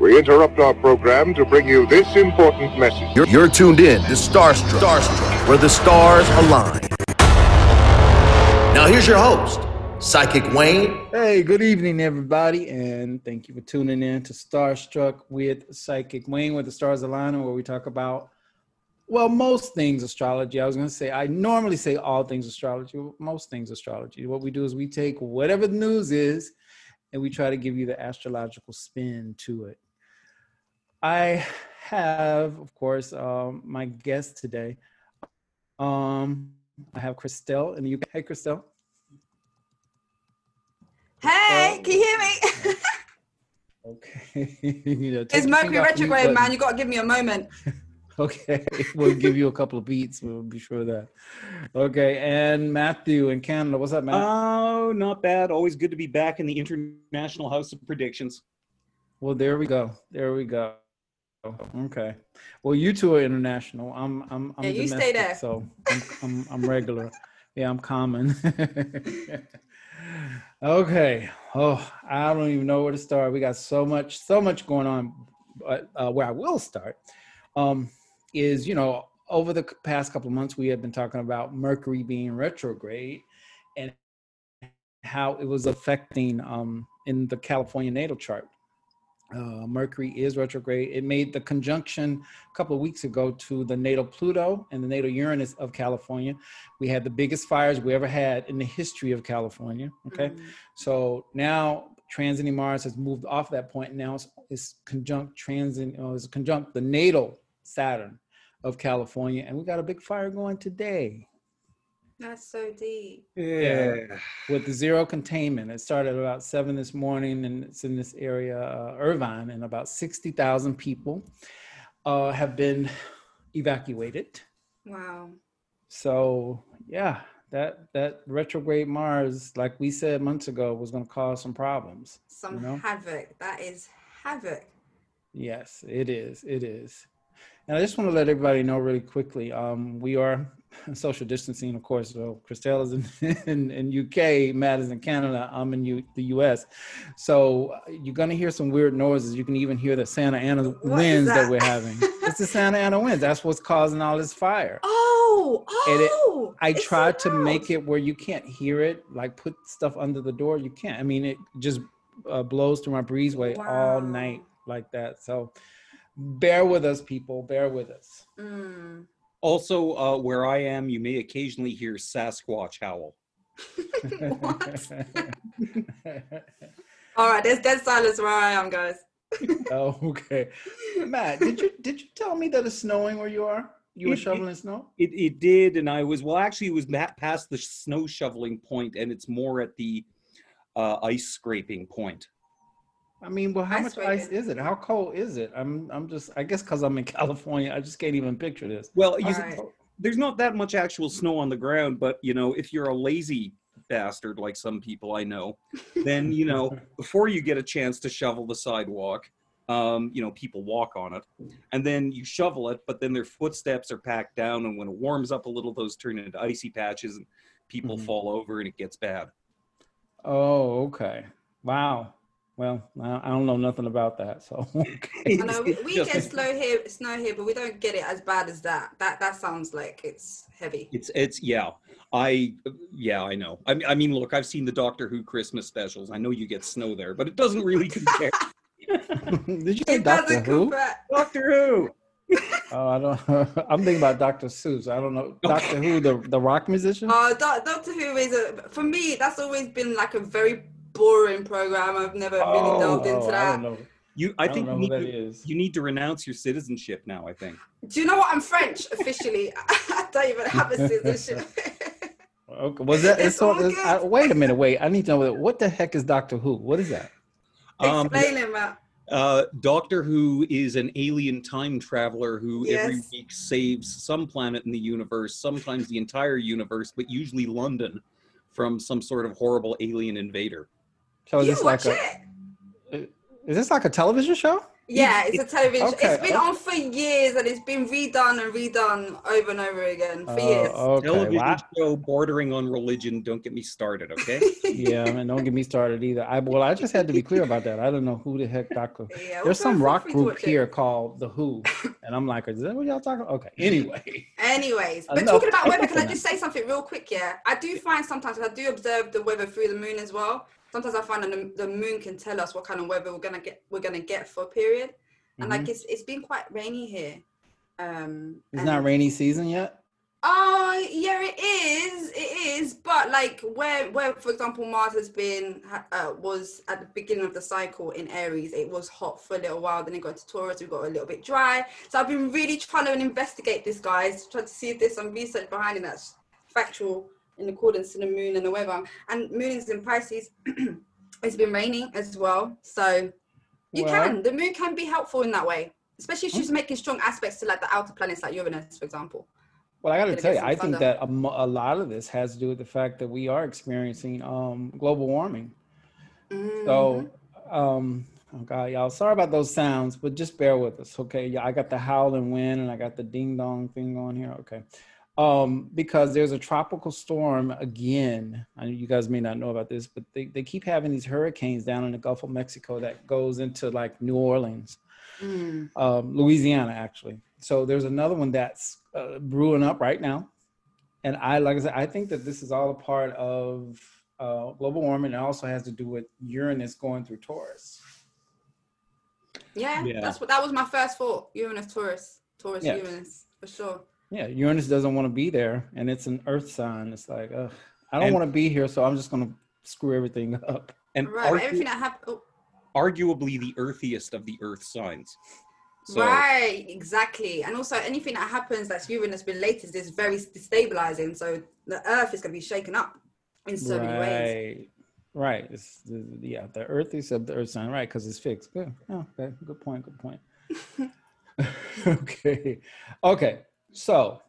We interrupt our program to bring you this important message. You're, you're tuned in to Starstruck, Starstruck, where the stars align. Now here's your host, Psychic Wayne. Hey, good evening, everybody, and thank you for tuning in to Starstruck with Psychic Wayne, where the stars align, where we talk about well, most things astrology. I was going to say, I normally say all things astrology, most things astrology. What we do is we take whatever the news is and we try to give you the astrological spin to it. I have, of course, um, my guest today. Um, I have Christelle in the UK. Hey, Christelle. Hey, can you hear me? okay. you know, it's Mercury retrograde, man. You got to give me a moment. okay, we'll give you a couple of beats. We'll be sure of that. Okay, and Matthew in Canada. What's up, Matt? Oh, not bad. Always good to be back in the International House of Predictions. Well, there we go. There we go. Okay. Well, you two are international. I'm I'm I'm yeah, you stay there. So I'm I'm, I'm regular. yeah, I'm common. okay. Oh, I don't even know where to start. We got so much so much going on. But uh, where I will start um, is you know over the past couple of months we have been talking about Mercury being retrograde and how it was affecting um, in the California natal chart uh, Mercury is retrograde. It made the conjunction a couple of weeks ago to the natal Pluto and the natal Uranus of California. We had the biggest fires we ever had in the history of California. Okay, mm-hmm. so now transiting Mars has moved off that point. Now it's, it's conjunct transit, uh, it's conjunct the natal Saturn of California, and we got a big fire going today. That's so deep. Yeah. With the zero containment. It started about seven this morning and it's in this area, uh, Irvine, and about 60,000 people uh, have been evacuated. Wow. So, yeah, that that retrograde Mars, like we said months ago, was going to cause some problems. Some you know? havoc. That is havoc. Yes, it is. It is. And I just want to let everybody know really quickly. Um, we are social distancing, of course. So Christelle is in, in, in, UK, Matt is in Canada, I'm in U, the US. So you're going to hear some weird noises. You can even hear the Santa Ana what winds that? that? we're having. it's the Santa Ana winds. That's what's causing all this fire. Oh, oh. It, I tried so to make it where you can't hear it, like put stuff under the door. You can't. I mean, it just uh, blows through my breezeway wow. all night like that. So bear with us, people. Bear with us. Mm. Also, uh, where I am, you may occasionally hear Sasquatch howl. All right, there's dead silence where I am, guys. oh, okay. Matt, did you did you tell me that it's snowing where you are? You were it, shoveling it, snow? It it did, and I was well. Actually, it was past the snow shoveling point, and it's more at the uh, ice scraping point. I mean, well, how ice much ice is it? How cold is it? I'm, I'm just, I guess, because I'm in California, I just can't even picture this. Well, you, right. there's not that much actual snow on the ground, but you know, if you're a lazy bastard like some people I know, then you know, before you get a chance to shovel the sidewalk, um, you know, people walk on it, and then you shovel it, but then their footsteps are packed down, and when it warms up a little, those turn into icy patches, and people mm-hmm. fall over, and it gets bad. Oh, okay. Wow. Well, I don't know nothing about that, so. Okay. I know we, we get slow here, snow here, but we don't get it as bad as that. That that sounds like it's heavy. It's it's yeah. I yeah I know. I mean, I mean, look, I've seen the Doctor Who Christmas specials. I know you get snow there, but it doesn't really compare. Did you say it Doctor Who? Compare. Doctor Who. oh, I don't. I'm thinking about Doctor Seuss. I don't know Doctor Who, the the rock musician. Oh, uh, Doctor Who is a for me. That's always been like a very boring program. I've never oh, really delved into oh, that. I you, I, I think you need, to, you need to renounce your citizenship now. I think. Do you know what? I'm French officially. I don't even have a citizenship. okay. Was that? It's all, it's, I, wait a minute. Wait. I need to know what the heck is Doctor Who? What is that? Um, Explain it, Matt. Uh, Doctor Who is an alien time traveler who yes. every week saves some planet in the universe, sometimes the entire universe, but usually London, from some sort of horrible alien invader. So is you this like a? It. Is this like a television show? Yeah, it's a television. okay, It's been on for years and it's been redone and redone over and over again for Uh, years. okay. Television well, I- show bordering on religion. Don't get me started, okay? yeah, man, don't get me started either. I well, I just had to be clear about that. I don't know who the heck Dr. Yeah, well, There's some rock group watch it. here called The Who, and I'm like, is that what y'all talking? about? Okay, anyway. Anyways, but Enough talking about weather, can I just say something real quick? Yeah, I do find sometimes I do observe the weather through the moon as well. Sometimes I find that the, moon can tell us what kind of weather we're gonna get. We're gonna get for a period, and like it's it's been quite rainy here. Um, Mm-hmm. It's not rainy season yet. Oh yeah, it is. It is. But like where where for example Mars has been uh, was at the beginning of the cycle in Aries. It was hot for a little while. Then it got to Taurus. We got a little bit dry. So I've been really trying to investigate this, guys. Trying to see if there's some research behind it that's factual in accordance to the moon and the weather. And moon is in Pisces. it's been raining as well. So you Well- can. The moon can be helpful in that way. Especially if she's making strong aspects to like the outer planets like Uranus, for example. Well, I got to tell you, I think that a, a lot of this has to do with the fact that we are experiencing um, global warming. Mm-hmm. So, um, oh God, y'all, sorry about those sounds, but just bear with us, okay? Yeah, I got the howling wind and I got the ding dong thing going here, okay? Um, because there's a tropical storm again. I know you guys may not know about this, but they, they keep having these hurricanes down in the Gulf of Mexico that goes into like New Orleans Mm. um, Louisiana, actually. So there's another one that's uh, brewing up right now, and I like I said, I think that this is all a part of uh, global warming. It also has to do with Uranus going through Taurus. Yeah, Yeah. that's what that was my first thought. Uranus, Taurus, Taurus, Yeah. Uranus, for sure. Yeah, Uranus doesn't want to be there, and it's an Earth sign. It's like, ugh, I don't And- want to be here, so I'm just gonna screw everything up. And Right, but argu- everything that happened. Oh, arguably the earthiest of the Earth signs. So, right, exactly. And also, anything that happens that's Uranus related is very destabilizing. So the Earth is going to be shaken up in so many ways. right, right. It's the, yeah, the Earth is of the Earth sign, right? Because it's fixed. Good. Oh, okay. Good point. Good point. okay. Okay. So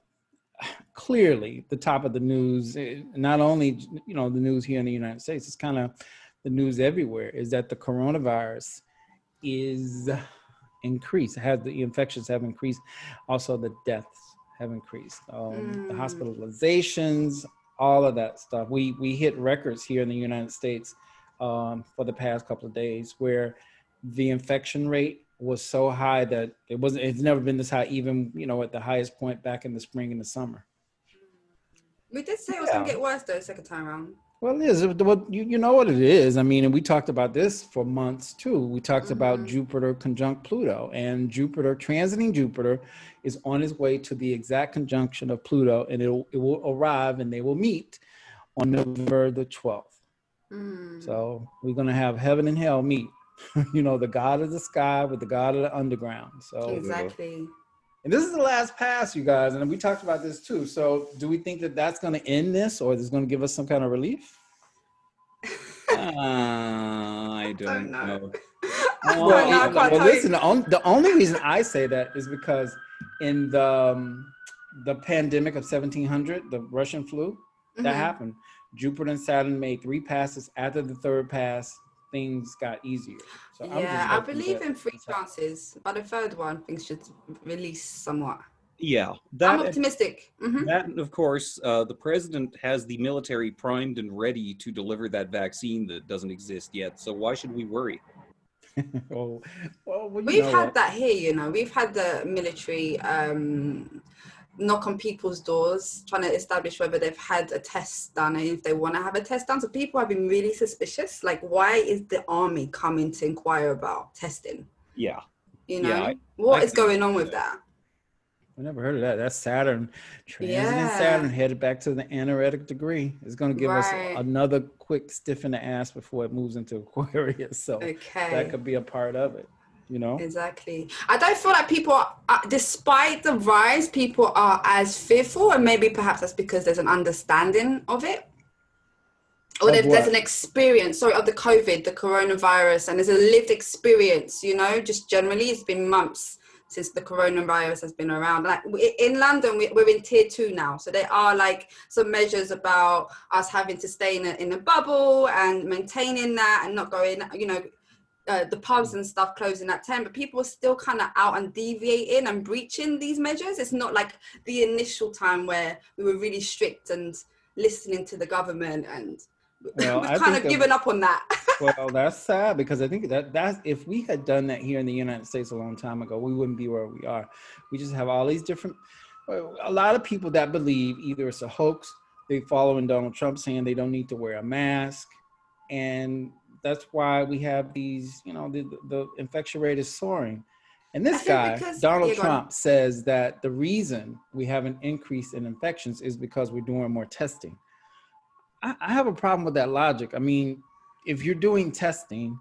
clearly, the top of the news, eh, not only you know the news here in the United States, it's kind of the news everywhere. Is that the coronavirus is increased? Has the infections have increased? Also, the deaths have increased. Um, The Mm. hospitalizations, all of that stuff. We we hit records here in the United States um, for the past couple of days where the infection rate was so high that it wasn't it's never been this high even you know at the highest point back in the spring and the summer We did say it was gonna get worse though, second time around well it is well, you, you know what it is i mean and we talked about this for months too we talked about Mhm. jupiter conjunct pluto and jupiter transiting jupiter is on his way to the exact conjunction of pluto and it'll, it will arrive and they will meet on november the 12th Mm. So we're gonna have heaven and hell meet. you know, the God of the sky with the God of the underground. So exactly. and this is the last pass, you guys, and we talked about this too. So do we think that that's gonna end this, or is gonna give us some kind of relief? uh, I don't know. know. I Well, don't know, I well, can't tell listen, the, on, the only reason I say that is because in the um, the pandemic of 1700, the Russian flu, that Mhm. happened. Jupiter and Saturn made three passes. After the third pass, things got easier. So I'm Yeah, just I believe that- in three chances. By the third one, things should release somewhat. Yeah, I'm that optimistic. hmm that and of course, uh, the president has the military primed and ready to deliver that vaccine that doesn't exist yet. So why should we worry? well, well, well, you We've know had what? that here, you know. We've had the military um, knock on people's doors, trying to establish whether they've had a test done and if they want to have a test done. So people have been really suspicious. Like, why is the army coming to inquire about testing? Yeah, You know, Yeah, I- what I is going on with that? I never heard of that. That's Saturn. Transiting Yeah. Saturn headed back to the anaretic degree. It's going to give us another quick stiff in the ass before it moves into Aquarius. So that could be a part of it. You know? Exactly. I don't feel like people, are, uh, despite the rise, people are as fearful, and maybe perhaps that's because there's an understanding of it, or Of there's, there's an experience. Sorry, of the COVID, the coronavirus, and there's a lived experience. You know, just generally, it's been months since the coronavirus has been around. Like in London, we- we're in tier two now, so there are like some measures about us having to stay in a, in a bubble and maintaining that and not going, you know, uh, the pubs and stuff closing at 10 but people are still kind of out and deviating and breaching these measures it's not like the initial time where we were really strict and listening to the government and Well, we've I kind of that- given up on that well, that's sad because I think that that's if we had done that here in the United States a long time ago, we wouldn't be where we are. We just have all these different. A lot of people that believe either it's a hoax, they following Donald Trump saying they don't need to wear a mask, and that's why we have these. You know, the the infection rate is soaring. And this guy, Donald yeah, go on. Trump, says that the reason we have an increase in infections is because we're doing more testing. I, I have a problem with that logic. I mean, if you're doing testing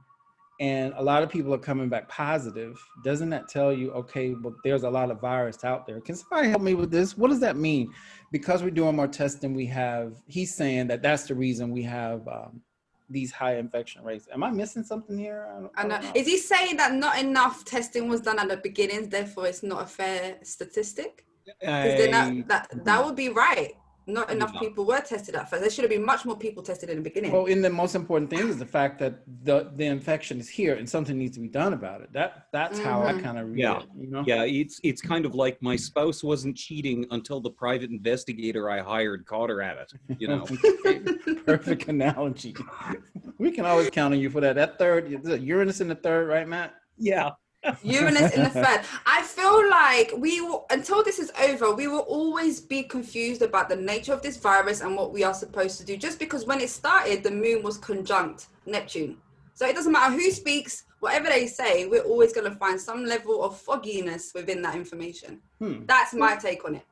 and a lot of people are coming back positive, doesn't that tell you, okay, but there's a lot of virus out there? Can somebody help me with this? What does that mean? Because we're doing more testing, we have, he's saying that that's the reason we have um, these high infection rates. Am I missing something here? I don't, I know. know. Is he saying that not enough testing was done at the beginning, therefore it's not a fair statistic? 'Cause then I- that, that that would be right. Not enough No. people were tested at first. There should have been much more people tested in the beginning. Well, and the most important thing is the fact that the the infection is here and something needs to be done about it. That that's how I Mhm. kind of read Yeah. it. You know. Yeah, it's it's kind of like my spouse wasn't cheating until the private investigator I hired caught her at it. You know. Perfect analogy. We can always count on you for that. That third, Uranus in the third, right, Matt? yeah. Uranus in the third. I feel like we will, until this is over, we will always be confused about the nature of this virus and what we are supposed to do. Just because when it started, the moon was conjunct Neptune. So it doesn't matter who speaks, whatever they say, we're always going to find some level of fogginess within that information. Hmm. That's my take on it.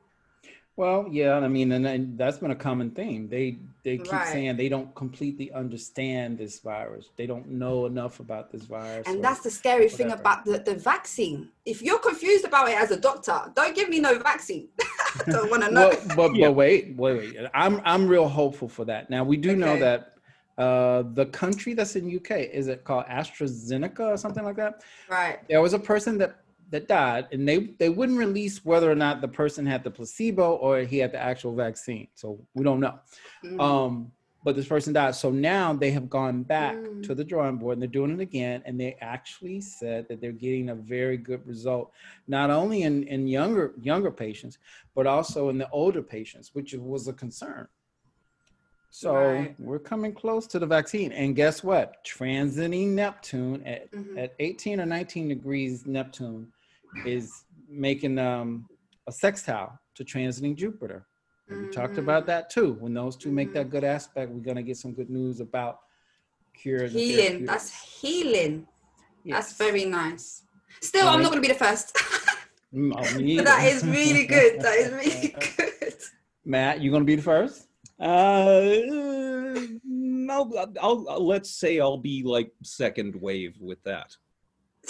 Well, yeah, I mean, and, and that's been a common theme. They they keep Right. saying they don't completely understand this virus. They don't know enough about this virus. And that's the scary thing about the, the vaccine. If you're confused about it as a doctor, don't give me no vaccine. I don't want to know. well, but Yeah. but wait, wait, wait. I'm I'm real hopeful for that. Now we do know that uh, the country that's in UK is it called AstraZeneca or something like that. right. There was a person that that died, and they they wouldn't release whether or not the person had the placebo or he had the actual vaccine. So we don't know. Mm. Um, but this person died. So now they have gone back Mm. to the drawing board and they're doing it again. And they actually said that they're getting a very good result, not only in, in younger younger patients, but also in the older patients, which was a concern. So Right. we're coming close to the vaccine. And guess what? Transiting Neptune at, Mhm. at 18 or 19 degrees Neptune is making um, a sextile to transiting Jupiter. And we talked Mm. about that too. When those 2 make that good aspect, we're gonna get some good news about cures. and healing. That's healing. That's very nice. Still, I'm not going to be the first. Mm, oh, me but that either. is really good. That is really good. Matt. You gonna be the first? Uh, no, I'll, I'll let's say I'll be like second wave with that.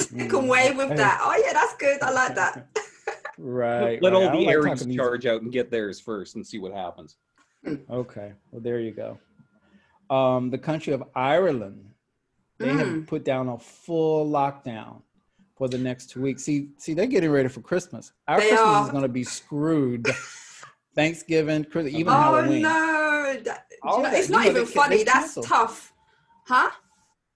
Can wave with that. Oh yeah, that's good. I like that. Right. Let right. All the like Aries charge out and get theirs first and see what happens. Okay. Well, there you go. Um, the country of Ireland, they Mm. have put down a full lockdown for the next two weeks. See, see, they're getting ready for Christmas. Our They Christmas are. is going to be screwed. Thanksgiving, Christmas, even oh Halloween. no, that, you know, it's not even funny. That's cancel. tough, huh?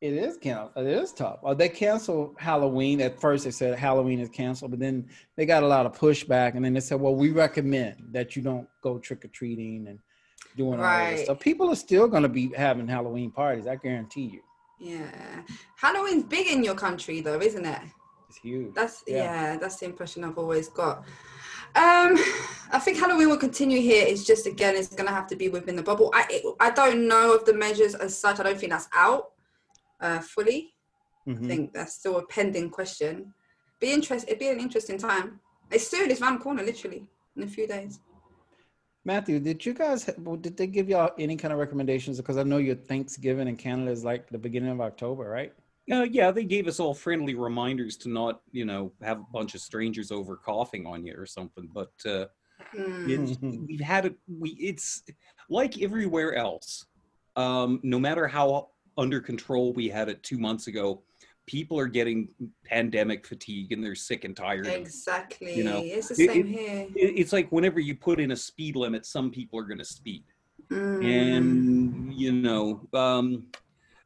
It is canceled. It is tough. Uh, they canceled Halloween. At first, they said Halloween is canceled, but then they got a lot of pushback, and then they said, "Well, we recommend that you don't go trick or treating and doing all this stuff." People are still going to be having Halloween parties. I guarantee you. Yeah, Halloween's big in your country, though, isn't it? It's huge. That's Yeah. yeah. that's the impression I've always got. Um, I think Halloween will continue here. It's just again, it's gonna have to be within the bubble. I it, I don't know of the measures as such. I don't think that's out uh, fully. I Mhm. think that's still a pending question. Be interest. It'd be an interesting time. It's soon. It's round the corner, literally in a few days. Matthew, did you guys did they give y'all any kind of recommendations? Because I know your Thanksgiving in Canada is like the beginning of October, right? Uh, yeah, they gave us all friendly reminders to not, you know, have a bunch of strangers over coughing on you or something. But uh, it's, we've had it. We it's like everywhere else. Um, no matter how under control we had it two months ago, people are getting pandemic fatigue and they're sick and tired. of. Exactly. you know, it's the same it- here. It- It's like whenever you put in a speed limit, some people are going to speed. Mm. and you know um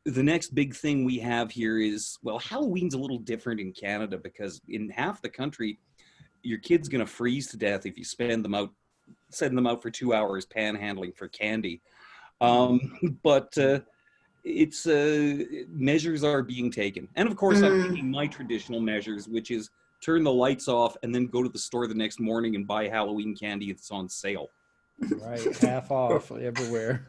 the next big thing we have here is well, Halloween's a little different in Canada because in half the country, your kid's gonna freeze to death if you spend them out, send them out for two hours panhandling for candy. Um, but uh, it's uh, measures are being taken, and of course, I'm Mm. taking my traditional measures, which is turn the lights off and then go to the store the next morning and buy Halloween candy that's on sale. Right, half off everywhere.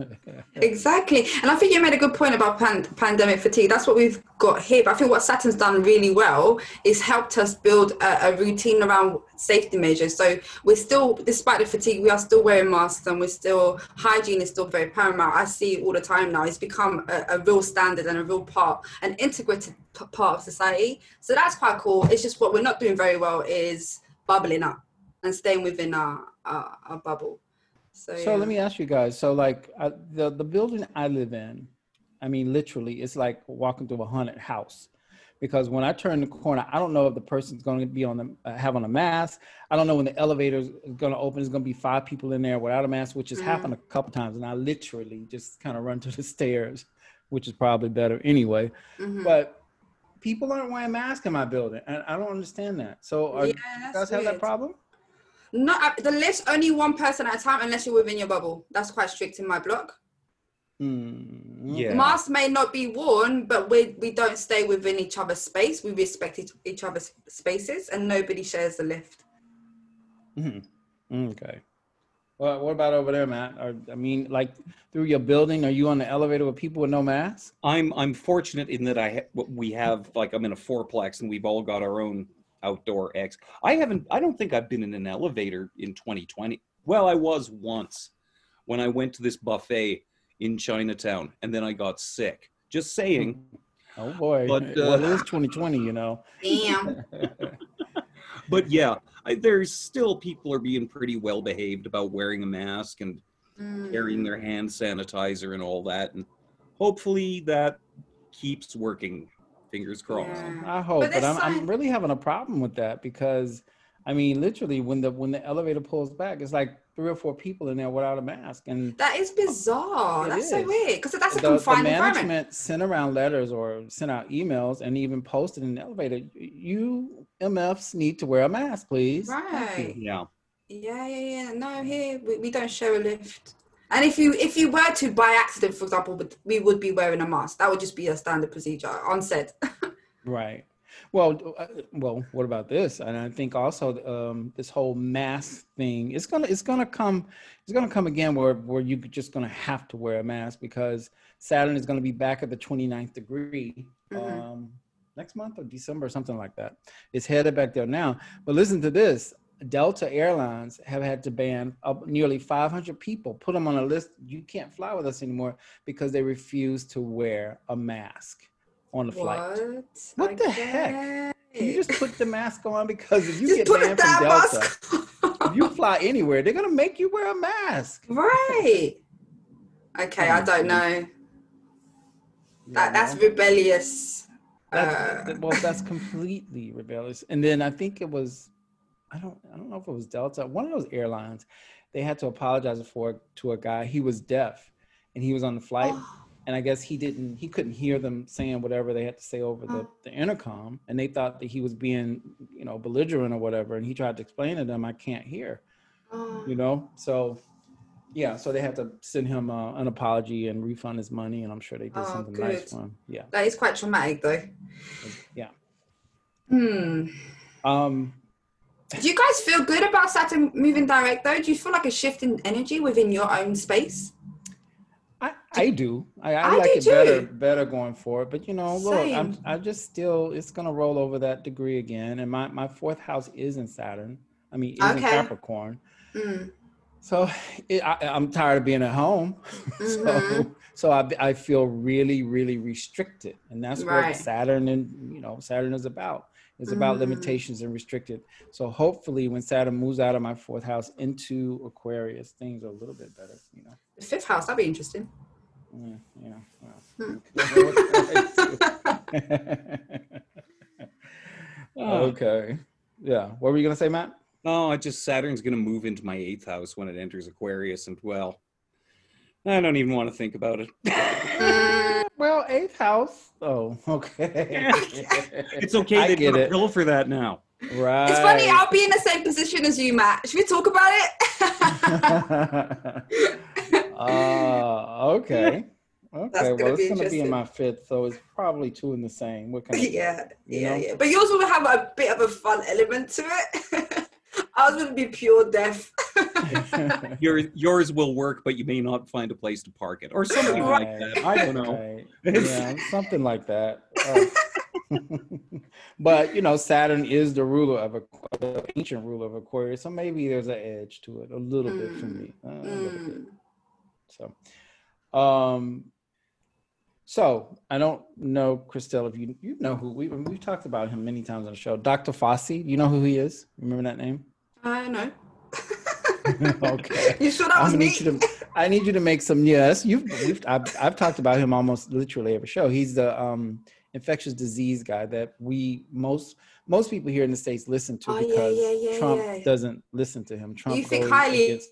Exactly. And I think you made a good point about pan- pandemic fatigue. That's what we've got here. But I think what Saturn's done really well is helped us build a, a routine around safety measures. So we're still, despite the fatigue, we are still wearing masks and we're still, hygiene is still very paramount. I see it all the time now. It's become a, a real standard and a real part, an integrated p- part of society. So that's quite cool. It's just what we're not doing very well is bubbling up and staying within our, our, our bubble. So, So yeah. let me ask you guys. So like I, the the building I live in, I mean literally, it's like walking through a haunted house, because when I turn the corner, I don't know if the person's going to be on the uh, have on a mask. I don't know when the elevator is going to open. There's going to be five people in there without a mask, which has happened a couple times, and I literally just kind of run to the stairs, which is probably better anyway. Mhm. But people aren't wearing masks in my building, and I don't understand that. So are, Yeah, you guys have that problem? No, uh, the lift's only one person at a time unless you're within your bubble. That's quite strict in my block. Hmm. Yeah. Masks may not be worn, but we we don't stay within each other's space. We respect each, each other's spaces, and nobody shares the lift. Mhm. Okay. Well, what about over there, Matt? Or, I mean, like through your building, are you on the elevator with people with no masks? I'm I'm fortunate in that I ha- we have like I'm in a fourplex and we've all got our own outdoor X. I haven't I don't think I've been in an elevator in 2020. Well, I was once when I went to this buffet in Chinatown and then I got sick. Just saying. Oh boy. But, well, it uh, 2020, you know. Damn. But yeah, I, there's still people are being pretty well behaved about wearing a mask and Mm. carrying their hand sanitizer and all that and hopefully that keeps working. Fingers crossed. Yeah. I hope, But but, I'm, this I'm really having a problem with that because, I mean, literally, when the when the elevator pulls back, it's like three or four people in there without a mask, and That is bizarre. It that's so weird because that's a the, the confined environment. management sent around letters or sent out emails and even posted in the elevator. You MFs need to wear a mask, please. Right. Yeah. Yeah, yeah, yeah. No, here we, we don't share a lift. And if you if you were to by accident, for example, we would be wearing a mask. That would just be a standard procedure on set. Right. Well, uh, well, what about this? And I think also um, this whole mask thing it's gonna it's gonna come it's gonna come again where where you're just gonna have to wear a mask because Saturn is gonna be back at the 29th degree Mhm. um, next month or December or something like that. It's headed back there now. But listen to this: Delta Airlines have had to ban up nearly 500 people, put them on a list. You can't fly with us anymore because they refuse to wear a mask on the flight. What? What the heck? You just put the mask on because if you Just get banned from Delta, if you fly anywhere, they're gonna make you wear a mask. right. Okay, I don't know. That that's rebellious. That's, Uh, well, that's completely rebellious. And then I think it was, I don't, I don't know if it was Delta, one of those airlines. They had to apologize for to a guy. He was deaf, and he was on the flight. oh, and I guess he didn't he couldn't hear them saying whatever they had to say over the, Oh. the intercom and they thought that he was being you know belligerent or whatever and he tried to explain to them I can't hear oh. you know so yeah so they had to send him uh, an apology and refund his money and I'm sure they did Oh, something nice good. for him yeah That is quite traumatic, though. yeah Hmm. um Do you guys feel good about Saturn moving direct, though? Do you feel like a shift in energy within your own space? I, I do. I, I, I like do it better too. better going forward. But you know, look, I'm I just still it's gonna roll over that degree again. And my, my fourth house is in Saturn. I mean is in Capricorn. Mm. So it, I, I'm tired of being at home. Mhm. so so I, I feel really really restricted, and that's Right. what Saturn and you know Saturn is about. It's about Mm. limitations and restricted. So hopefully, when Saturn moves out of my fourth house into Aquarius, things are a little bit better. You know. The fifth house, that'd be interesting. Yeah, you know. Hmm. okay. Yeah. What were you gonna say, Matt? No, I just Saturn's going to move into my eighth house when it enters Aquarius, and well, I don't even want to think about it. Well, eighth house. Oh, okay. It's okay. I They get get a it. pill for that now. Right. It's funny. I'll be in the same position as you, Matt. Should we talk about it? uh, okay. Okay. That's Well, it's gonna be in my fifth, so it's probably two in the same. What kind of yeah, You yeah, know? yeah. But yours will have a bit of a fun element to it. Ours would be pure death. Your yours will work, but you may not find a place to park it, or something like that. I don't know. Right. Yeah, something like that. Uh, but you know, Saturn is the ruler of a the ancient ruler of Aquarius, so maybe there's an edge to it, a little bit for me. Uh, a little bit. Mm. So, um, so I don't know, Christelle, if you you know who we we've talked about him many times on the show. Dr. Fauci, you know who he is? Remember that name? I know. Okay. You sure that was me? need you to. I need you to make some. Yes, you've. I've, I've talked about him almost literally every show. He's the um, infectious disease guy that we most most people here in the states listen to Oh, because yeah, yeah, Trump yeah. doesn't listen to him. Trump You think highly-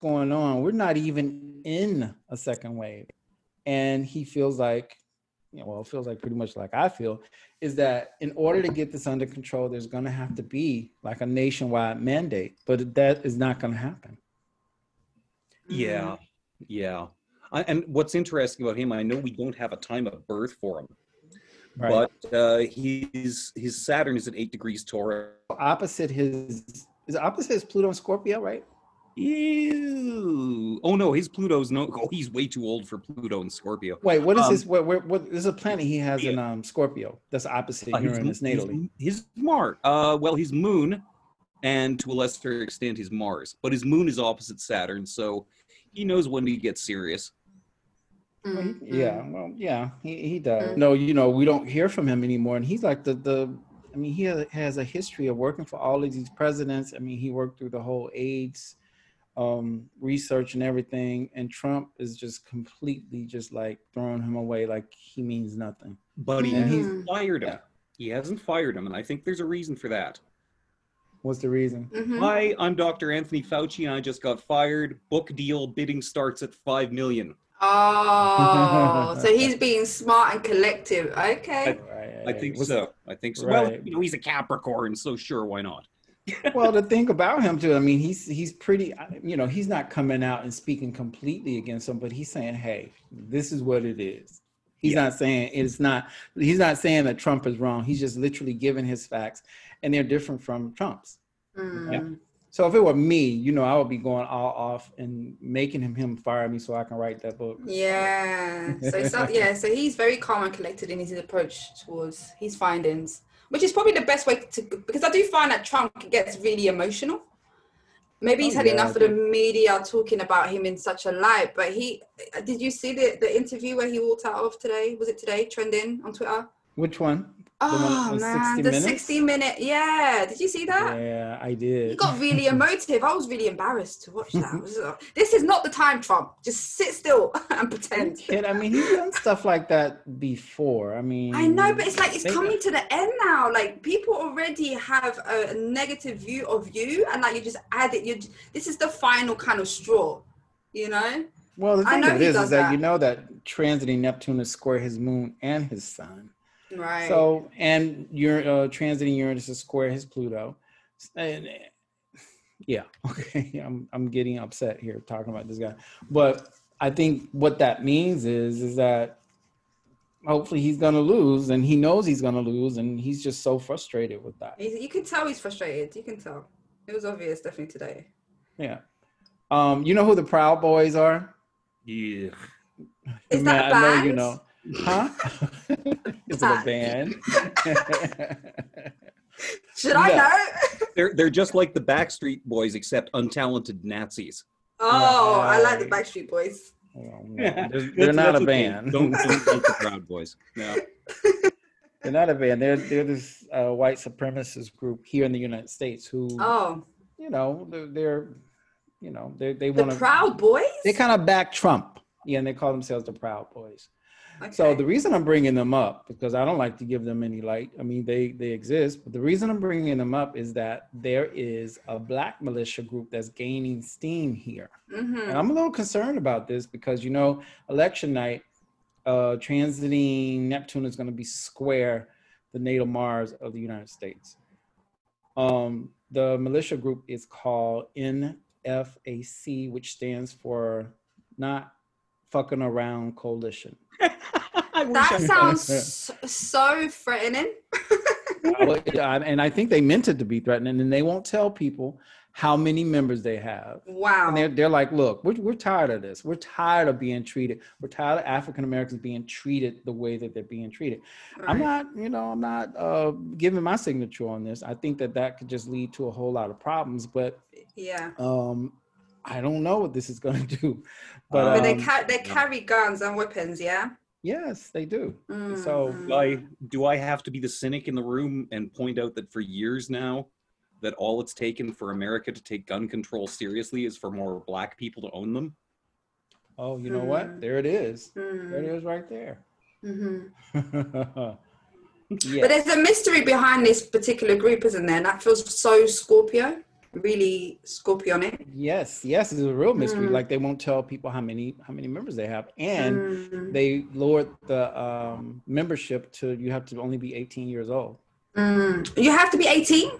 going on. We're not even in a second wave, and he feels like, you know, well, it feels like pretty much like I feel, is that in order to get this under control, there's going to have to be like a nationwide mandate, but that is not going to happen. Yeah, yeah. I, and what's interesting about him, I know we don't have a time of birth for him, Right. but uh, he's his Saturn is at eight degrees Taurus. opposite his is opposite his Pluto and Scorpio, right? Ew. Oh no, his Pluto's no. Oh, he's way too old for Pluto and Scorpio. Wait, what is Um, his? What, what, what is a planet he has in um Scorpio? That's opposite Uh, his, Uranus natally. his, his Mars. Uh, well, his Moon, and to a lesser extent his Mars. But his Moon is opposite Saturn, so he knows when to get serious. Well, he- Mm, yeah, well, yeah, he, he does. Mm. No, you know, we don't hear from him anymore, and he's like the the. I mean, he has, has a history of working for all of these presidents. I mean, he worked through the whole AIDS um, research and everything, and Trump is just completely just like throwing him away like he means nothing. But he And he's- hasn't fired him. yeah. He hasn't fired him, and I think there's a reason for that. What's the reason? Mhm. Hi, I'm Dr. Anthony Fauci, and I just got fired. Book deal. Bidding starts at five million. Oh, so he's being smart and collective. Okay. Right, I think so. I think so. Well, you know, he's a Capricorn, so sure, why not? Well, the thing about him too, I mean, he's he's pretty, you know, he's not coming out and speaking completely against him, but he's saying, "Hey, this is what it is." He's Yeah. not saying it's not. He's not saying that Trump is wrong. He's just literally giving his facts, and they're different from Trump's. Mm. So if it were me, you know, I would be going all off and making him him fire me so I can write that book. Yeah. So, so yeah, so he's very calm and collected in his approach towards his findings, which is probably the best way to because I do find that Trump gets really emotional. Maybe he's Oh, had yeah, enough of the media talking about him in such a light. But he did you see the, the interview where he walked out of today? Was it today trending on Twitter? Which one? Oh man, 60 the minutes? 60 minute. Yeah. Did you see that? Yeah, I He did. got really emotive. I was really embarrassed to watch that. Was like, this is not the time, Trump. Just sit still and pretend. Kid, I mean, he's done stuff like that before. I mean, I know, but it's like it's coming to the end now. Like people already have a, negative view of you, and like you just add it. You this is the final kind of straw, you know. Well, the I thing know of it is, is that, that. you know that transiting Neptune is square his moon and his sun. Right. So, and you're uh, transiting Uranus is square his Pluto. And, yeah, okay, I'm I'm getting upset here talking about this guy, but I think what that means is is that hopefully he's gonna lose, and he knows he's gonna lose, and he's just so frustrated with that. You can tell he's frustrated. You can tell. It was obvious, definitely today. Yeah. Um, you know who the Proud Boys are? Yeah. Is Man, that a I know you know. Huh? Is it a band? Should I know? They're they're just like the Backstreet Boys, except untalented Nazis. oh, I like the Backstreet Boys. Well, no, they're, they're not a okay. band. Don't don't like the Proud Boys. No. They're not a band. They're they're this uh, white supremacist group here in the United States who, Oh, you know, they're, they're you know, they they want to Proud Boys. they kind of back Trump. Yeah, and they call themselves the Proud Boys. So the reason I'm bringing them up because I don't like to give them any light. I mean, they they exist, but the reason I'm bringing them up is that there is a black militia group that's gaining steam here, Mhm. and I'm a little concerned about this because you know, election night, uh, transiting Neptune is going to be square the natal Mars of the United States. Um, the militia group is called NFAC, which stands for Not Fucking Around Coalition. I wish That I- sounds so threatening. Well, yeah, and I think they meant it to be threatening, and they won't tell people how many members they have. Wow. And they're, they're like, look, we're, we're tired of this. We're tired of being treated. We're tired of African Americans being treated the way that they're being treated. I'm not, you know, I'm not uh, giving my signature on this. I think that that could just lead to a whole lot of problems, but Yeah. um, I don't know what this is going to do. But, But they um, ca- they carry guns and weapons, yeah. Yes, they do. Mm, So, mm. do I do I have to be the cynic in the room and point out that for years now that all it's taken for America to take gun control seriously is for more black people to own them? Oh, you know Mm. what? There it is. There it Mm, right there. mhm. yes. But there's a mystery behind this particular group, isn't there? And that feels so Scorpio, really Scorpionic. Yes, yes, it's a real mystery. Mm. Like they won't tell people how many how many members they have, and Mm, they lowered the um, membership to you have to only be 18 years old. mm. You have to be 18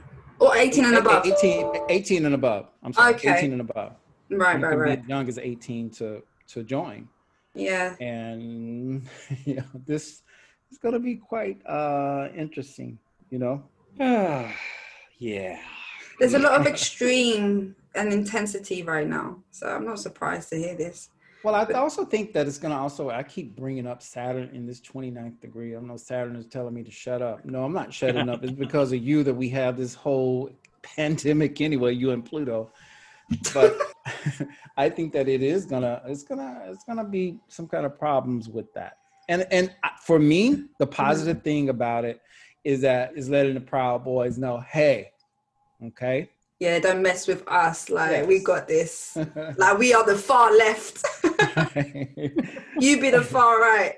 or 18 and above. 18, 18 and above. I'm sorry, Okay. 18 and above. Right, right, right. young as 18 to to join, Yeah. and yeah, this is going to be quite uh, interesting. You know, yeah. There's a lot of extreme and intensity right now. So I'm not surprised to hear this. Well, I also think that it's going to also, I keep bringing up Saturn in this 29th degree. I know Saturn is telling me to shut up. No, I'm not shutting up. It's because of you that we have this whole pandemic anyway, you and Pluto. But I think that it is gonna, it's gonna, it's gonna be some kind of problems with that. And and for me, the mm-hmm. positive thing about it is that is letting the Proud Boys know, hey, okay, Yeah, don't mess with us. Like we got this. Like we are the far left. you be the far right.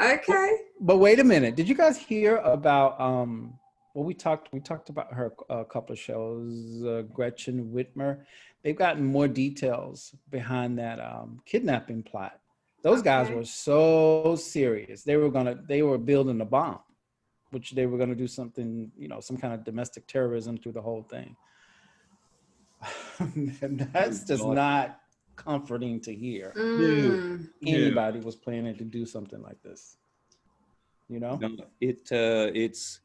Okay. but wait a minute did you guys hear about um well we talked we talked about her a couple of shows uh, gretchen whitmer they've gotten more details behind that um kidnapping plot those guys were so serious they were gonna they were building a bomb which they were gonna do something you know some kind of domestic terrorism through the whole thing and that's just not comforting to hear Mm. Yeah. anybody was planning to do something like this you know No, it uh, it's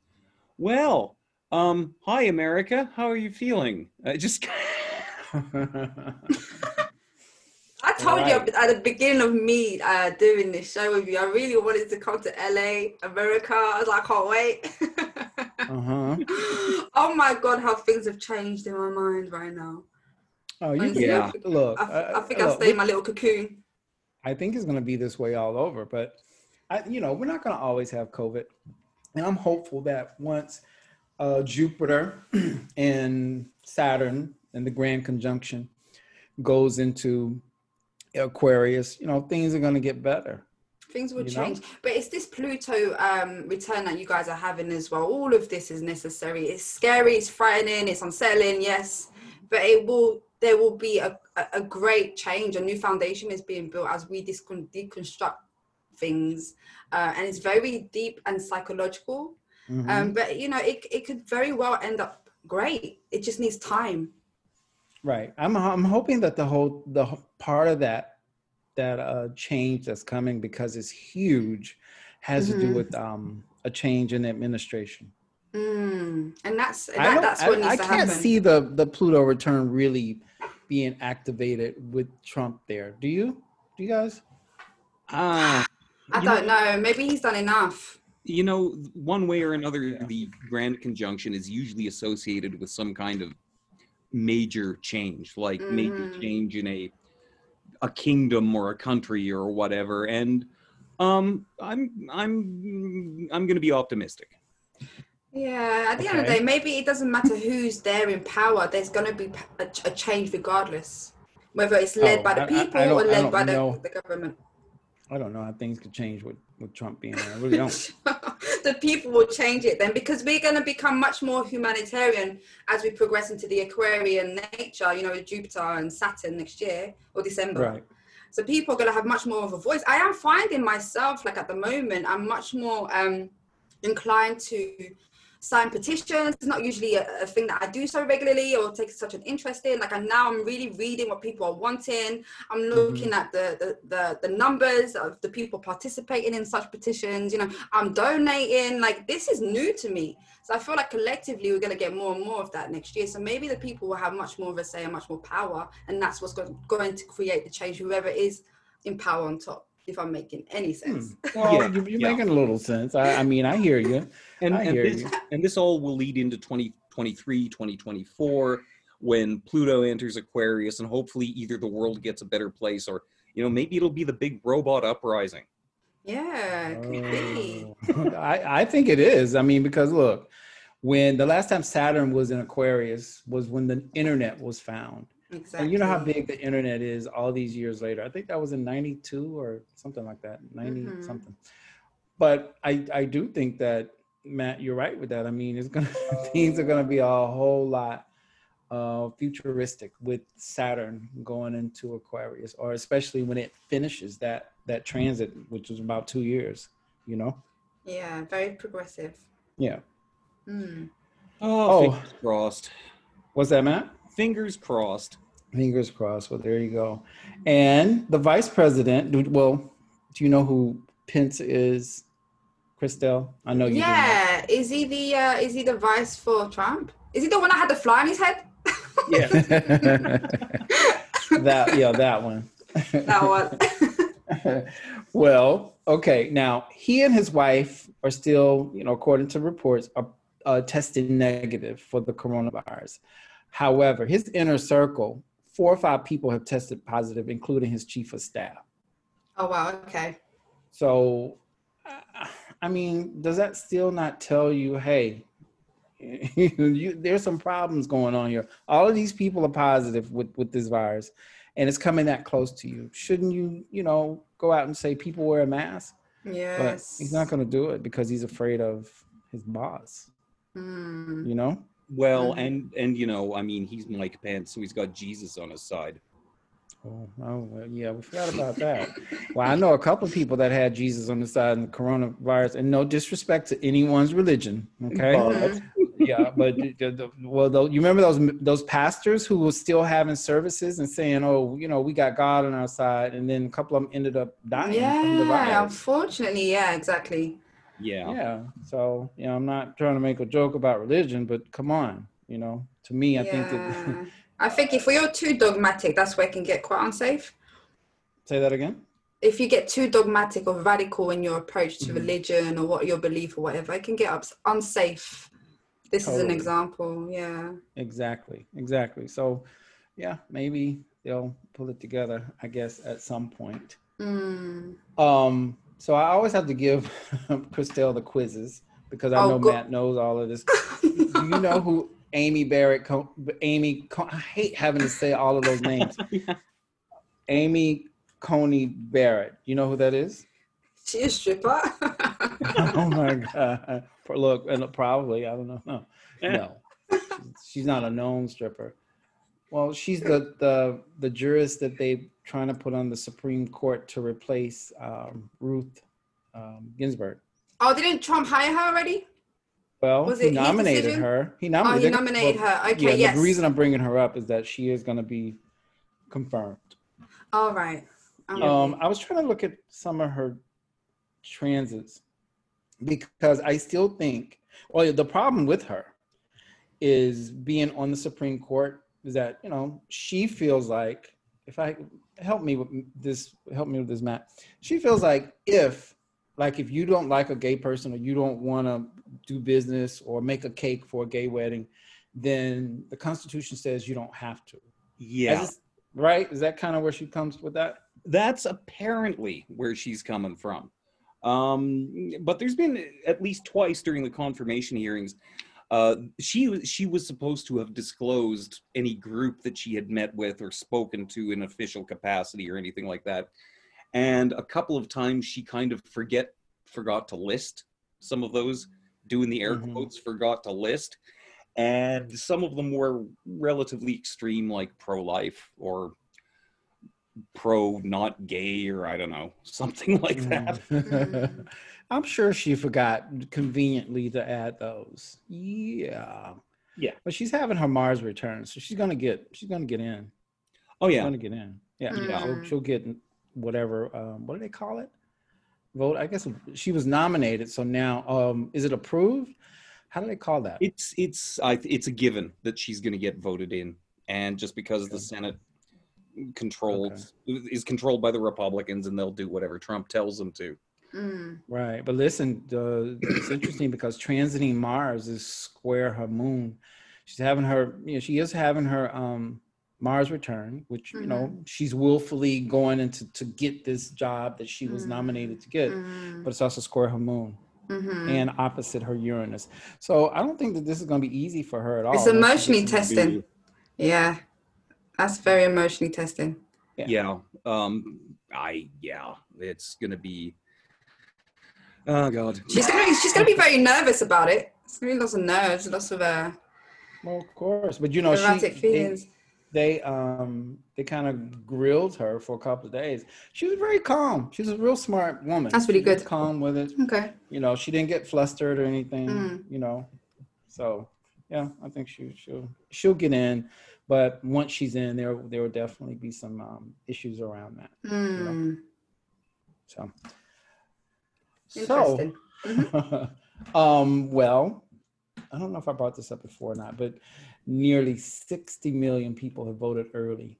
well. Um, hi America, how are you feeling? Uh, just I told Right. you at the beginning of me uh, doing this show with you, I really wanted to come to LA, America. I was like, I can't wait. uh-huh oh my God, how things have changed in my mind right now. Oh, you Honestly, Yeah. can look. I, uh, I think I'll stay in my little cocoon. I think it's going to be this way all over, but I, you know, we're not going to always have COVID, and I'm hopeful that once uh, Jupiter and Saturn and the Grand Conjunction goes into Aquarius, you know, things are going to get better. Things will You know? change. But it's this Pluto um, return that you guys are having as well. All of this is necessary. It's scary, it's frightening, it's unsettling, yes. But it will there will be a, a, great change. A new foundation is being built as we discon- deconstruct things. Uh, and it's very deep and psychological. Mhm. Um, but you know, it, it could very well end up great. It just needs time. Right. I'm I'm hoping that the whole the part of that that uh change that's coming because it's huge has to do Mhm. with um a change in administration. Mm. And that's I that, don't- that's I, what needs I to can't happen. see the the Pluto return really being activated with Trump there. Do you? Do you guys? ah, I don't know. Maybe he's done enough. you know, one way or another, Yeah. the grand conjunction is usually associated with some kind of major change, like major Mhm. change in a a kingdom or a country or whatever. And um, I'm I'm I'm going to be optimistic. Yeah, at the end of the day, maybe it doesn't matter who's there in power. There's going to be a, a change regardless, whether it's led Oh, by the I- I- I people or led by the, the government. I don't know how things could change with with Trump being there. I really don't. the people will change it then because we're going to become much more humanitarian as we progress into the Aquarian nature, you know, with Jupiter and Saturn next year or December. right. So people are going to have much more of a voice. I am finding myself, like at the moment, I'm much more um, inclined to sign petitions. It's not usually a, a thing that I do so regularly or take such an interest in. Like I now I'm really reading what people are wanting. I'm mm-hmm. looking at the, the the the numbers of the people participating in such petitions. You know, I'm donating. Like this is new to me. So I feel like collectively we're going to get more and more of that next year. So maybe the people will have much more of a say and much more power, and that's what's going, going to create the change. Whoever is in power on top. If I'm making any hmm. sense. Well, Yeah, you, you're yeah. making a little sense. I, I mean, I hear you. and, I and hear this you. and this all will lead into 2023 2024 when pluto enters aquarius and hopefully either the world gets a better place or you know maybe it'll be the big robot uprising Yeah, it could be. Oh. I, I think it is. I mean, because look, when the last time Saturn was in Aquarius was when the internet was found. Exactly. And you know how big the internet is all these years later. I think that was in 92 or something like that, 90 Mhm. something. But I, I do think that, Matt, you're right with that. I mean, it's going to, things are going to be a whole lot uh, futuristic with Saturn going into Aquarius, or especially when it finishes that, that transit, which was about two years, you know? Yeah, very progressive. Yeah. Mm. oh, Oh. fingers crossed What's that, Matt? Fingers crossed Fingers crossed. Well, there you go. And the vice president, well, do you know who Pence is, Christelle? I know you do. Yeah, is he the uh, is he the vice for Trump? Is he the one that had the fly on his head? yeah that, yeah, that one. that one. well, okay. Now he and his wife are still, you know, according to reports, are uh, tested negative for the coronavirus. However, his inner circle, four or five people have tested positive, including his chief of staff. oh wow. Okay. So, I mean, does that still not tell you, hey, you, there's some problems going on here? All of these people are positive with with this virus, and it's coming that close to you. Shouldn't you, you know, go out and say people wear a mask? But Yes. he's not going to do it because he's afraid of his boss. Mm. You know? Well Mhm. and and you know i mean he's mike pence so he's got jesus on his side Oh, oh yeah, we forgot about that. well, I know a couple of people that had Jesus on the side of the coronavirus, and no disrespect to anyone's religion, okay? Yeah, but the, the, well, though, you remember those those pastors who were still having services and saying, "Oh, you know, we got God on our side," and then a couple of them ended up dying from the Yeah, virus. unfortunately, yeah, exactly. Yeah Yeah. So, you know, I'm not trying to make a joke about religion, but come on, you know, to me, I think that. Yeah. I think if we are too dogmatic, that's where it can get quite unsafe. Say that again. If you get too dogmatic or radical in your approach to Mhm. religion or what your belief or whatever, it can get ups- unsafe. This is an example. Yeah. Exactly. Exactly. So, yeah, maybe they'll pull it together. I guess at some point. Mm. Um. So I always have to give Christelle the quizzes because I Oh, know go- Matt knows all of this. Do you know who Amy Barrett? Co- Amy. Co- I hate having to say all of those names. Amy Coney Barrett. You know who that is? She is stripper. oh my god! Look, and probably I don't know. No, no, she's not a known stripper. Well, she's the the the jurist that they're trying to put on the Supreme Court to replace um, Ruth um, Ginsburg. oh, didn't Trump hire her already? Well, Was he nominated her. He Oh, nominated. he nominated her. Okay, yeah, yes. The reason I'm bringing her up is that she is going to be confirmed. All right. I'm Um, I was trying to look at some of her transits because I still think, well, the problem with her is being on the Supreme Court is that you know she feels like if I help me with this, help me with this, Matt. She feels like if, like, if you don't like a gay person or you don't want to do business or make a cake for a gay wedding, then the Constitution says you don't have to. yeah right? Is that kind of where she comes with that? that's apparently where she's coming from. Um, but there's been at least twice during the confirmation hearings. Uh, she was she was supposed to have disclosed any group that she had met with or spoken to in official capacity or anything like that. and a couple of times she kind of forget forgot to list some of those, doing the air Mhm. quotes, forgot to list, and some of them were relatively extreme, like pro-life or pro not gay or I don't know something like that. Mm. I'm sure she forgot conveniently to add those. Yeah. Yeah. But she's having her Mars return, so she's gonna get she's gonna get in. Oh She's yeah, gonna get in. Yeah. Yeah. She'll, she'll get whatever. Um, what do they call it? Vote. I guess she was nominated. So now, um, is it approved? How do they call that? it's it's I, it's a given that she's going to get voted in, and just because the Okay. Senate controls is controlled by the Republicans, and they'll do whatever Trump tells them to. Mm. Right, but listen, uh, it's interesting because transiting Mars is square her moon. She's having her, you know, she is having her um, Mars return, which you know she's willfully going into to get this job that she was Mhm. nominated to get, Mm. but it's also square her moon Mhm. and opposite her Uranus. So I don't think that this is going to be easy for her at all. It's emotionally gets some- testing. Yeah, that's very emotionally testing. Yeah. Yeah. Um. I yeah. It's gonna be. Oh God. She's gonna be, she's gonna be very nervous about it. It's gonna be lots of nerves, lots of uh, Well, of course, but you know, she, erratic they, feelings. they um they kind of grilled her for a couple of days. She was very calm. She's a real smart woman. That's really She good. Calm with it. Okay. You know, she didn't get flustered or anything. Mm. You know, so yeah, I think she she'll she'll get in. But once she's in, there there will definitely be some um, issues around that. Mm. So so Interesting. um well, I don't know if I brought this up before or not, but nearly 60 million people have voted early,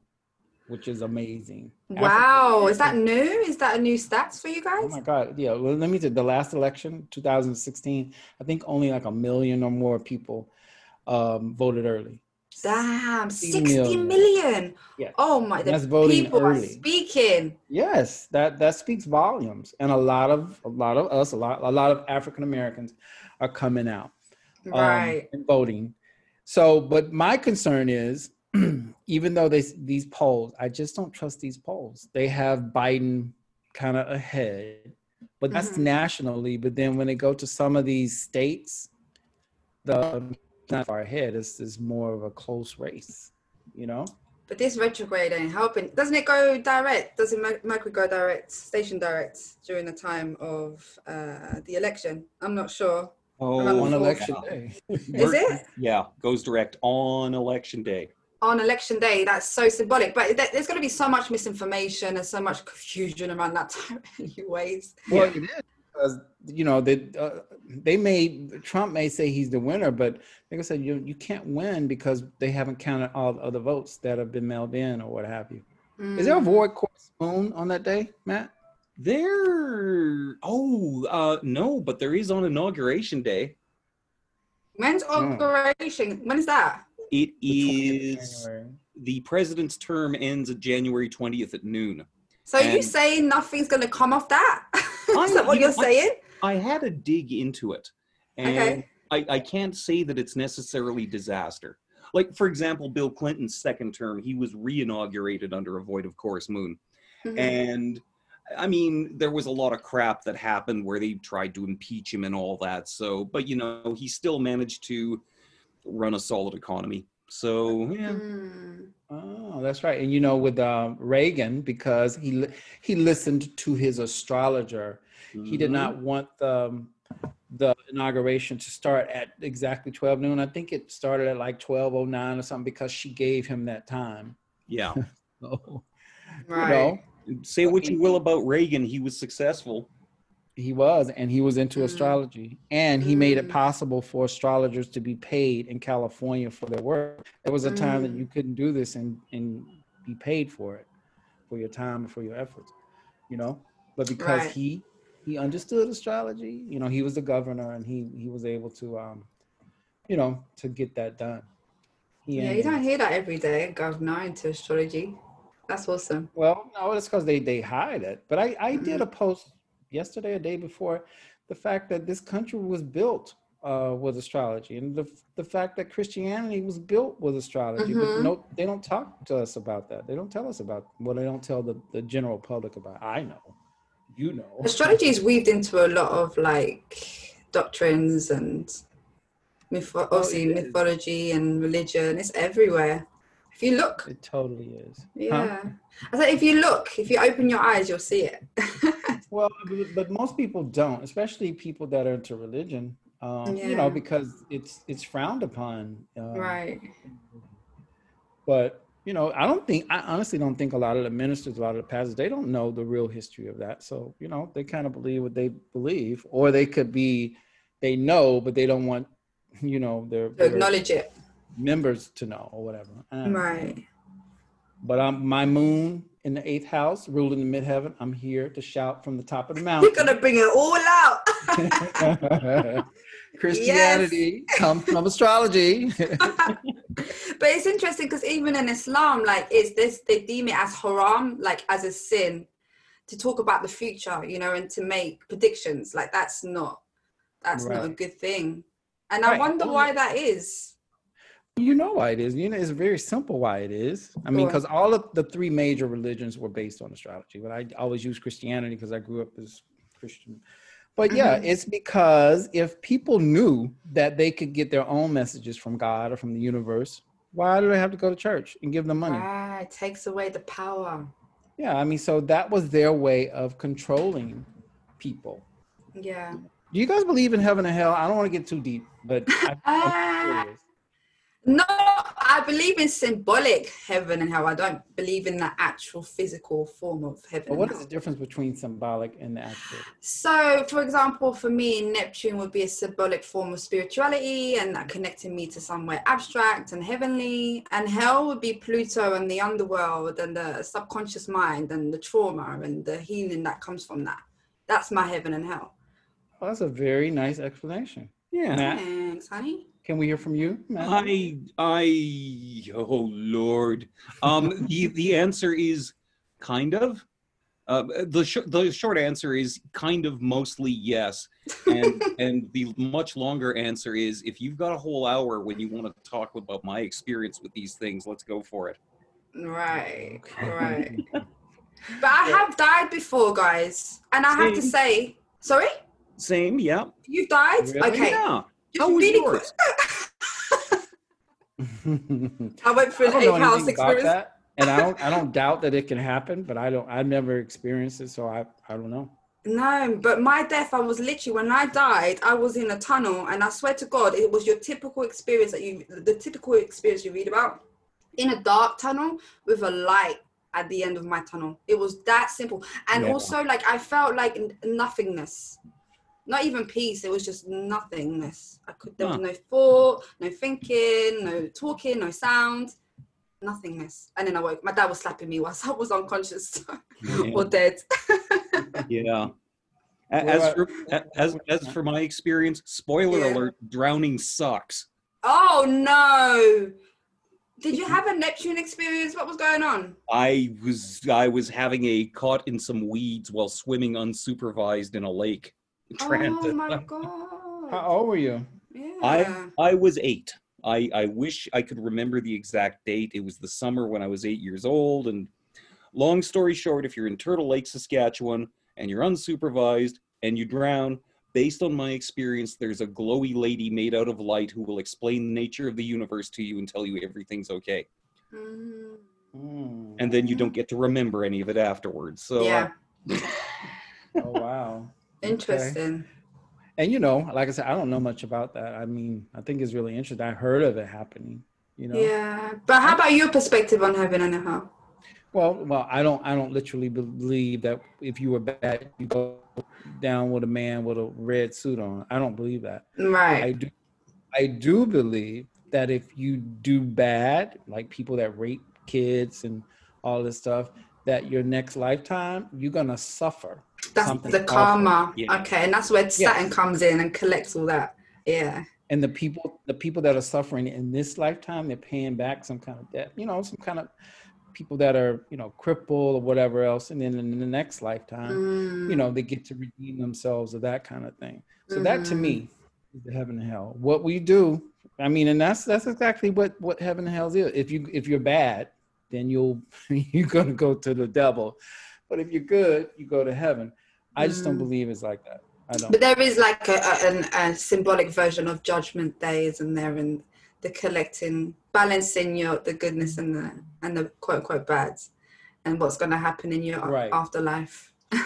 which is amazing. Wow, is that new? Is that a new stats for you guys? Oh my God. Yeah. Well, let me tell you, the last election, 2016, I think only like a million or more people um, voted early. Damn, 60 60 million. million. Oh my, the people are speaking. Yes, that that speaks volumes, and a lot of a lot of us, a lot a lot of African Americans are coming out. um, Right. and voting. So, but my concern is, even though they, these polls, I just don't trust these polls. They have Biden kind of ahead, but that's Mhm. nationally. But then when they go to some of these states, the not far ahead. It's, it's more of a close race, you know. But this retrograde ain't helping. Doesn't it go direct? Doesn't Mer- Mercury go direct, station direct during the time of uh, the election? I'm not sure. Oh, Around On the election day. Is it? Yeah, goes direct on election day. On election day, that's so symbolic. But th- there's going to be so much misinformation and so much confusion around that time, anyways. Well, it is because you know that uh, they may Trump may say he's the winner, but like I said, you you can't win because they haven't counted all the other votes that have been mailed in or what have you. Is there a Mm. void course moon on that day, Matt? There. Oh, uh, no, but there is on inauguration day. When's inauguration? When is that? It is The 20th of is January. the president's term ends at January 20th at noon. So you And- say nothing's going to come off that? I- is that what you you're know, I- saying? I had to dig into it, and Okay. I, I can't say that it's necessarily disaster. Like, for example, Bill Clinton's second term, he was re-inaugurated under a void of course moon. Mhm. And I mean, there was a lot of crap that happened where they tried to impeach him and all that. So, but you know, he still managed to run a solid economy. So, yeah. Mm. Oh, that's right. And you know, with um, Reagan, because he li- he listened to his astrologer, he did Mhm. not want the the inauguration to start at exactly 12 noon. I think it started at like 1209 or something because she gave him that time. Yeah. So, Right. you know, Say what you will about Reagan, he was successful. He was, and he was into Mm. astrology, and he made it Mm. possible for astrologers to be paid in California for their work. There was a time that Mm. you couldn't do this and and be paid for it, for your time and for your efforts, you know. But because Right. he he understood astrology, you know, he was the governor, and he he was able to, um, you know, to get that done. He Yeah, you don't hear that every day, governor into astrology. That's awesome. Well, no, it's because they they hide it. But I I did Mhm. a post yesterday, a day before, the fact that this country was built uh, with astrology, and the the fact that Christianity was built with astrology, but Mhm. no, they don't talk to us about that. They don't tell us about well, they don't tell the the general public about. I know, you know. Astrology is weaved into a lot of like doctrines and mytho- obviously it is. mythology and religion. It's everywhere. If you look, It totally is. Huh? yeah. I said if you look, if you open your eyes, you'll see it. Well, but- most people don't, especially people that are into religion. Um, You know, because it's it's frowned upon. Um, right. But you know, I don't think I honestly don't think a lot of the ministers, a lot of the pastors, they don't know the real history of that. So you know, they kind of believe what they believe, or they could be, they know, but they don't want, you know, their, To their acknowledge it. Members to know or whatever. Know. Right. But I'm my moon in the eighth house, ruling the midheaven. I'm here to shout from the top of the mountain. We're gonna bring it all out. Christianity comes from astrology. but it's interesting because even in Islam, like it's this they deem it as haram, like as a sin, to talk about the future, you know, and to make predictions. Like that's not that's not a good thing. And I wonder why that is. You know why it is. You know, it's very simple why it is. I mean, because all of the three major religions were based on astrology, but I always use Christianity because I grew up as Christian. But yeah, Mhm. it's because if people knew that they could get their own messages from God or from the universe, why do they have to go to church and give them money? It takes away the power. Yeah, I mean, so that was their way of controlling people. Yeah. Do you guys believe in heaven and hell? I don't want to get too deep, but I, I'm curious. No, I believe in symbolic heaven and hell. I don't believe in the actual physical form of heaven. But and what hell. is the difference between symbolic and the actual? So, for example, for me, Neptune would be a symbolic form of spirituality and that connected me to somewhere abstract and heavenly. And hell would be Pluto and the underworld and the subconscious mind and the trauma and the healing that comes from that. That's my heaven and hell. Well, that's a very nice explanation. Yeah. Thanks, honey. Can we hear from you, Matt? I I oh lord. Um the the answer is kind of. Uh, the sh- the short answer is kind of mostly yes, and and the much longer answer is if you've got a whole hour when you want to talk about my experience with these things, let's go for it. Right, right. But I have died before, guys. And I have to say, sorry? Same, yeah. You've died? Really? Okay. Yeah. How was yours? I went through I an eight house experience. and I don't. I don't doubt that it can happen, but I don't. I've never experienced it, so I. I don't know. No, but my death, I was literally when I died, I was in a tunnel, and I swear to God, it was your typical experience that you, the typical experience you read about, in a dark tunnel with a light at the end of my tunnel. It was that simple, and Yeah. also like I felt like nothingness, not even peace. It was just nothingness. I could. There was no thought, no thinking, no talking, no sound. Nothingness, and then I woke. My dad was slapping me whilst I was unconscious or dead. Yeah. As for as as for my experience, spoiler Yeah. alert: drowning sucks. Oh no! Did you have a Neptune experience? What was going on? I was I was having a caught in some weeds while swimming unsupervised in a lake. Trying Oh to- my How old were you? Yeah. I I was eight. I, I wish I could remember the exact date. It was the summer when I was eight years old. And long story short, if you're in Turtle Lake, Saskatchewan, and you're unsupervised and you drown, based on my experience, there's a glowy lady made out of light who will explain the nature of the universe to you and tell you everything's okay. Mm. And then you don't get to remember any of it afterwards. So, uh, yeah. Oh wow. Okay. Interesting. And you know, like I said, I don't know much about that. I mean, I think it's really interesting. I heard of it happening. You know. Yeah. But how about your perspective on heaven and hell? Well, well, I don't. I don't literally believe that if you were bad, you go down with a man with a red suit on. I don't believe that. Right. I do. I do believe that if you do bad, like people that rape kids and all this stuff, that your next lifetime you're gonna suffer. That's the karma. Yeah. Okay, and that's where Saturn comes in and collects all that. Yeah. And the people, the people that are suffering in this lifetime, they're paying back some kind of debt. You know, some kind of people that are, you know, crippled or whatever else, and then in the next lifetime, Mm, you know, they get to redeem themselves or that kind of thing. So that to me the heaven and hell. What we do, I mean, and that's that's exactly what what heaven and hell is. If you if you're bad, then you'll you're gonna go to the devil. But if you're good, you go to heaven. I just don't Mm. believe it's like that. I don't. But there is like a, a, an, a symbolic version of Judgment Day, isn't there? And the collecting, balancing your the goodness and the and the quote unquote bads, and what's going to happen in your Right. afterlife.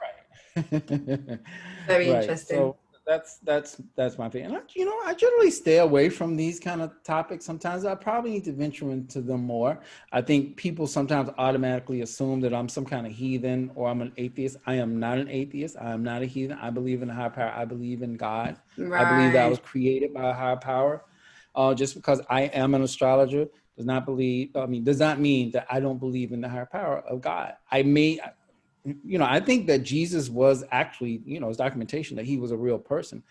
Right. Very Right, interesting. So that's that's that's my opinion. And I, you know, I generally stay away from these kind of topics. Sometimes I probably need to venture into them more. I think people sometimes automatically assume that I'm some kind of heathen or I'm an atheist. I am not an atheist. I am not a heathen. I believe in a higher power. I believe in God. Right. I believe that I was created by a higher power. Uh, just because I am an astrologer does not believe. I mean, does not mean that I don't believe in the higher power of God. I may, you know, I think that Jesus was actually, you know, his documentation that he was a real person.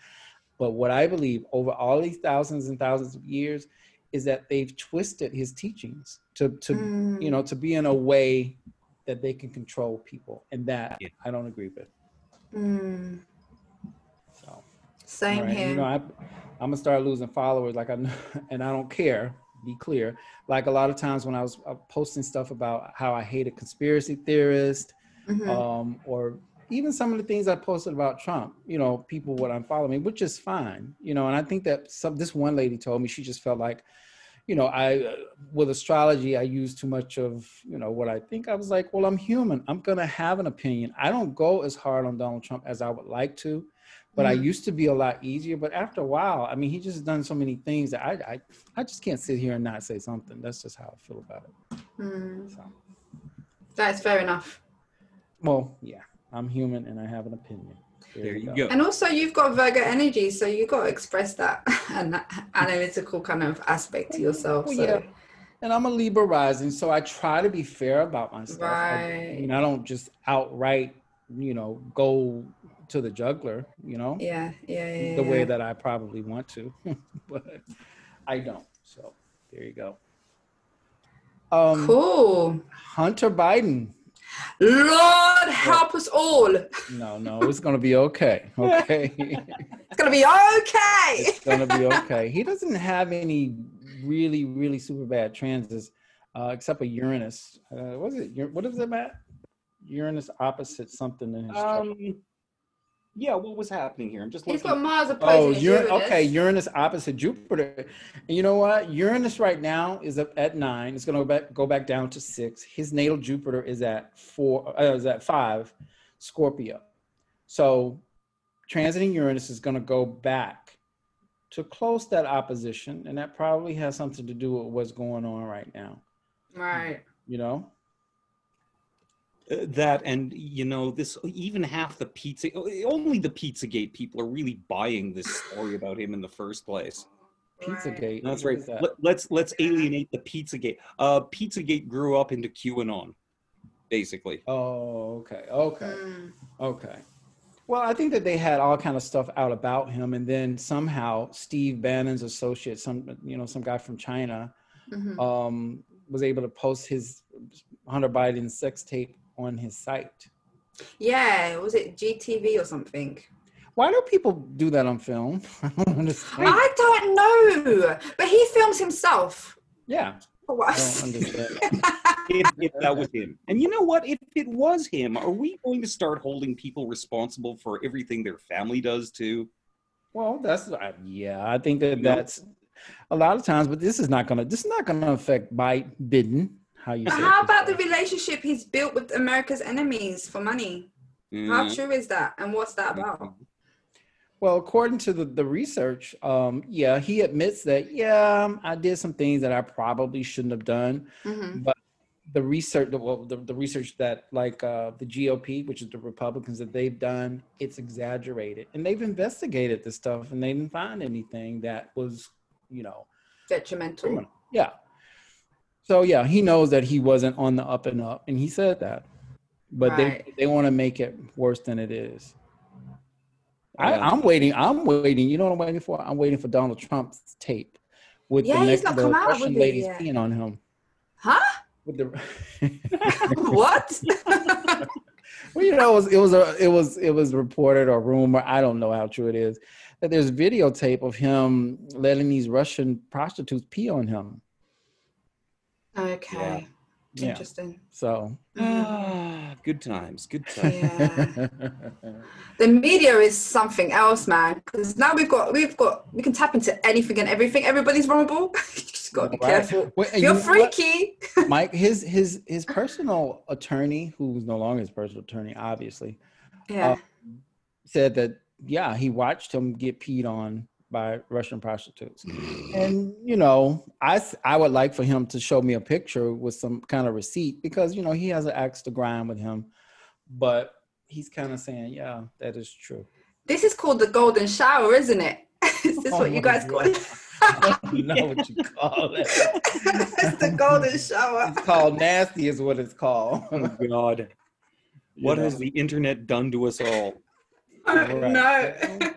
But what I believe over all these thousands and thousands of years is that they've twisted his teachings to, to Mm. you know, to be in a way that they can control people, and that Yeah. I don't agree with. Mm, So. same Right. here. You know, I, I'm gonna start losing followers. Like I know, and I don't care. Be clear. Like a lot of times when I was uh, posting stuff about how I hate a conspiracy theorist, Mhm. um, or even some of the things I posted about Trump. You know, people would unfollow me, which is fine. You know, and I think that some this one lady told me she just felt like, you know, I uh, with astrology I use too much of you know what I think. I was like, well, I'm human. I'm gonna have an opinion. I don't go as hard on Donald Trump as I would like to but I Mhm. used to be a lot easier. But after a while, I mean, he just done so many things that I, I, I just can't sit here and not say something. That's just how I feel about it. Mm, So, that's fair enough. Well, yeah, I'm human and I have an opinion. There you go. And also, you've got Virgo energy, so you've got to express that and that analytical kind of aspect to yourself. Well, so. yeah. And I'm a Libra rising, so I try to be fair about myself. stuff. I, I mean, I don't just outright, you know, go to the juggler, you know, Yeah, yeah, yeah. the way that I probably want to, but I don't. So there you go. Um, Cool. Hunter Biden. Lord help us all. No, no, it's gonna be okay. Okay, it's gonna be okay. it's gonna be okay. He doesn't have any really, really super bad transits, uh, except a Uranus. Uh, what is it? What is it, Matt? Uranus opposite something in his chart. Um, yeah, what was happening here? I'm just He's looking. got Mars Oh, opposing his Uranus. Okay, Uranus opposite Jupiter. And you know what? Uranus right now is up at nine. It's gonna go back go back down to six. His natal Jupiter is at four. Uh, is at five, Scorpio. So, transiting Uranus is gonna go back to close that opposition, and that probably has something to do with what's going on right now. Right. You know. Uh, that and you know this even half the pizza only the pizzagate people are really buying this story about him in the first place Pizzagate. that's what right that? Let, let's let's alienate the pizzagate uh pizzagate grew up into qanon basically Oh, okay. Okay. Mm. Okay. Well, I think that they had all kind of stuff out about him, and then somehow Steve Bannon's associate, some you know, some guy from China, Mhm. um, was able to post his Hunter Biden sex tape on his site. Yeah, was it GTV or something? Why do people do that on film? I don't understand. I don't know, but he films himself. Yeah, What? I don't understand. if, if that was him and you know what if it was him are we going to start holding people responsible for everything their family does too Well, that's uh, yeah. I think that You that's a lot of times, but this is not gonna. This is not gonna affect Biden. How you? But say how this about the relationship he's built with America's enemies for money? How Mm. true is that? And what's that about? Well, according to the, the research, um, yeah, he admits that, yeah, um, I did some things that I probably shouldn't have done. hmm But the research, the, well, the, the research that like uh, the GOP, which is the Republicans, that they've done, it's exaggerated. And they've investigated this stuff and they didn't find anything that was, you know, Detrimental. criminal. Yeah. So, yeah, he knows that he wasn't on the up and up. And he said that. But Right. they, they want to make it worse than it is. I. I'm waiting. I'm waiting. You know what I'm waiting for? I'm waiting for Donald Trump's tape with Yeah, the next the Russian ladies yet. peeing on him. Huh? With the what? well, you know, it was, it was a it was it was reported or rumor. I don't know how true it is that there's videotape of him letting these Russian prostitutes pee on him. Okay. Yeah. Interesting. So Ah, good times, good times. Yeah. the media is something else, man. Because now we've got we've got we can tap into anything and everything. Everybody's vulnerable. you just gotta be Right. careful. If you're you what? freaky. Mike, his his his personal attorney, who's no longer his personal attorney, obviously, Yeah. said that yeah, he watched him get peed on by Russian prostitutes. Mm. And you know, I I would like for him to show me a picture with some kind of receipt because you know he has an axe to grind with him, but he's kind of saying, yeah, that is true. this is called the golden shower, isn't it? is this Oh what you my guys call it? I don't know what you call it. it's the golden shower. It's called nasty, is what it's called. Oh God, what has the internet done to us all? Right. no.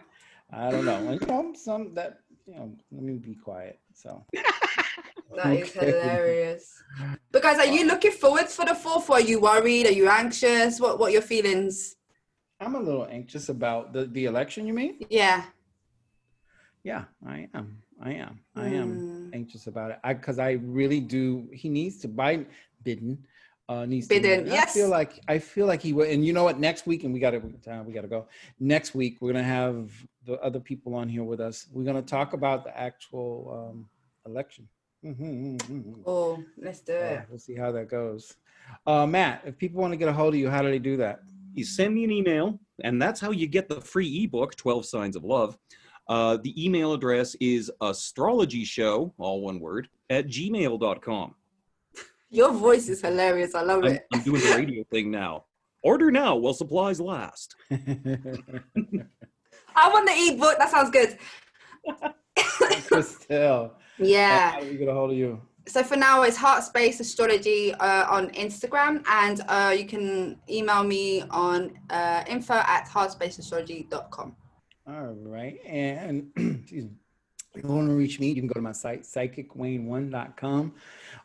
I don't know. And, you know, some that you know, let me be quiet. So That is hilarious. But guys, are you looking forward for the fourth? Or are you worried? Are you anxious? What What are your feelings? I'm a little anxious about the the election. You mean? Yeah. Yeah, I am. I am. I am Mm. anxious about it. I because I really do. He needs to Biden Biden uh, needs Biden, to. I feel like I feel like he will. And you know what? Next week, and we got to uh, we got to go. Next week, we're gonna have the other people on here with us. We're gonna talk about the actual um, election. Mhm, mhm, mhm. Oh, let's do Uh, it. we'll see how that goes. Uh, Matt, if people want to get a hold of you, how do they do that? You send me an email, and that's how you get the free ebook, 12 Signs of Love. Uh, the email address is astrologyshow, all one word, at gmail.com. Your voice is hilarious. I love I'm, it. I'm doing the radio thing now. Order now while supplies last. I want the ebook. That sounds good. Christelle, Yeah. how do we get a hold of you? So for now, it's Heart Space Astrology uh, on Instagram, and uh, you can email me on uh, info at heartspaceastrology.com. All right. And excuse me. If you want to reach me, you can go to my site, psychicwayne1.com,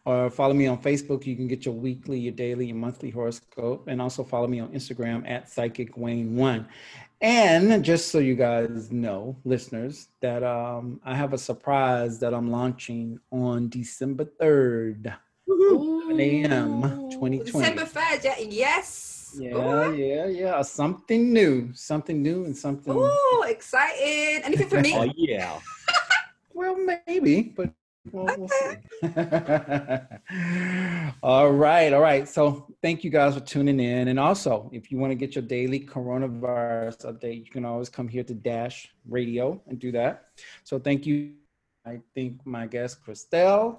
or follow me on Facebook. You can get your weekly, your daily, your monthly horoscope, and also follow me on Instagram at psychicwayne1. And just so you guys know, listeners, that um, I have a surprise that I'm launching on December 3rd. 11 a.m., 2020. December 3rd, yeah. Yes. Yeah, yeah, yeah. Something new, something new, and something. Ooh, excited. Anything for me? Oh, yeah. Well, maybe, but we'll, we'll see. all right, all right. So, thank you guys for tuning in. And also, if you want to get your daily coronavirus update, you can always come here to Dash Radio and do that. So, thank you. I think my guest, Christelle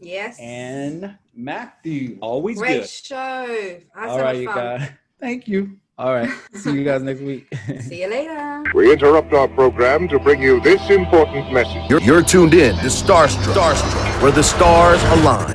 Yes. and Matthew. Always Great good. show. All right, you guys. Thank you. All right. See you guys next week. See you later. We interrupt our program to bring you this important message. You're, you're tuned in to Starstruck, Starstruck, where the stars align.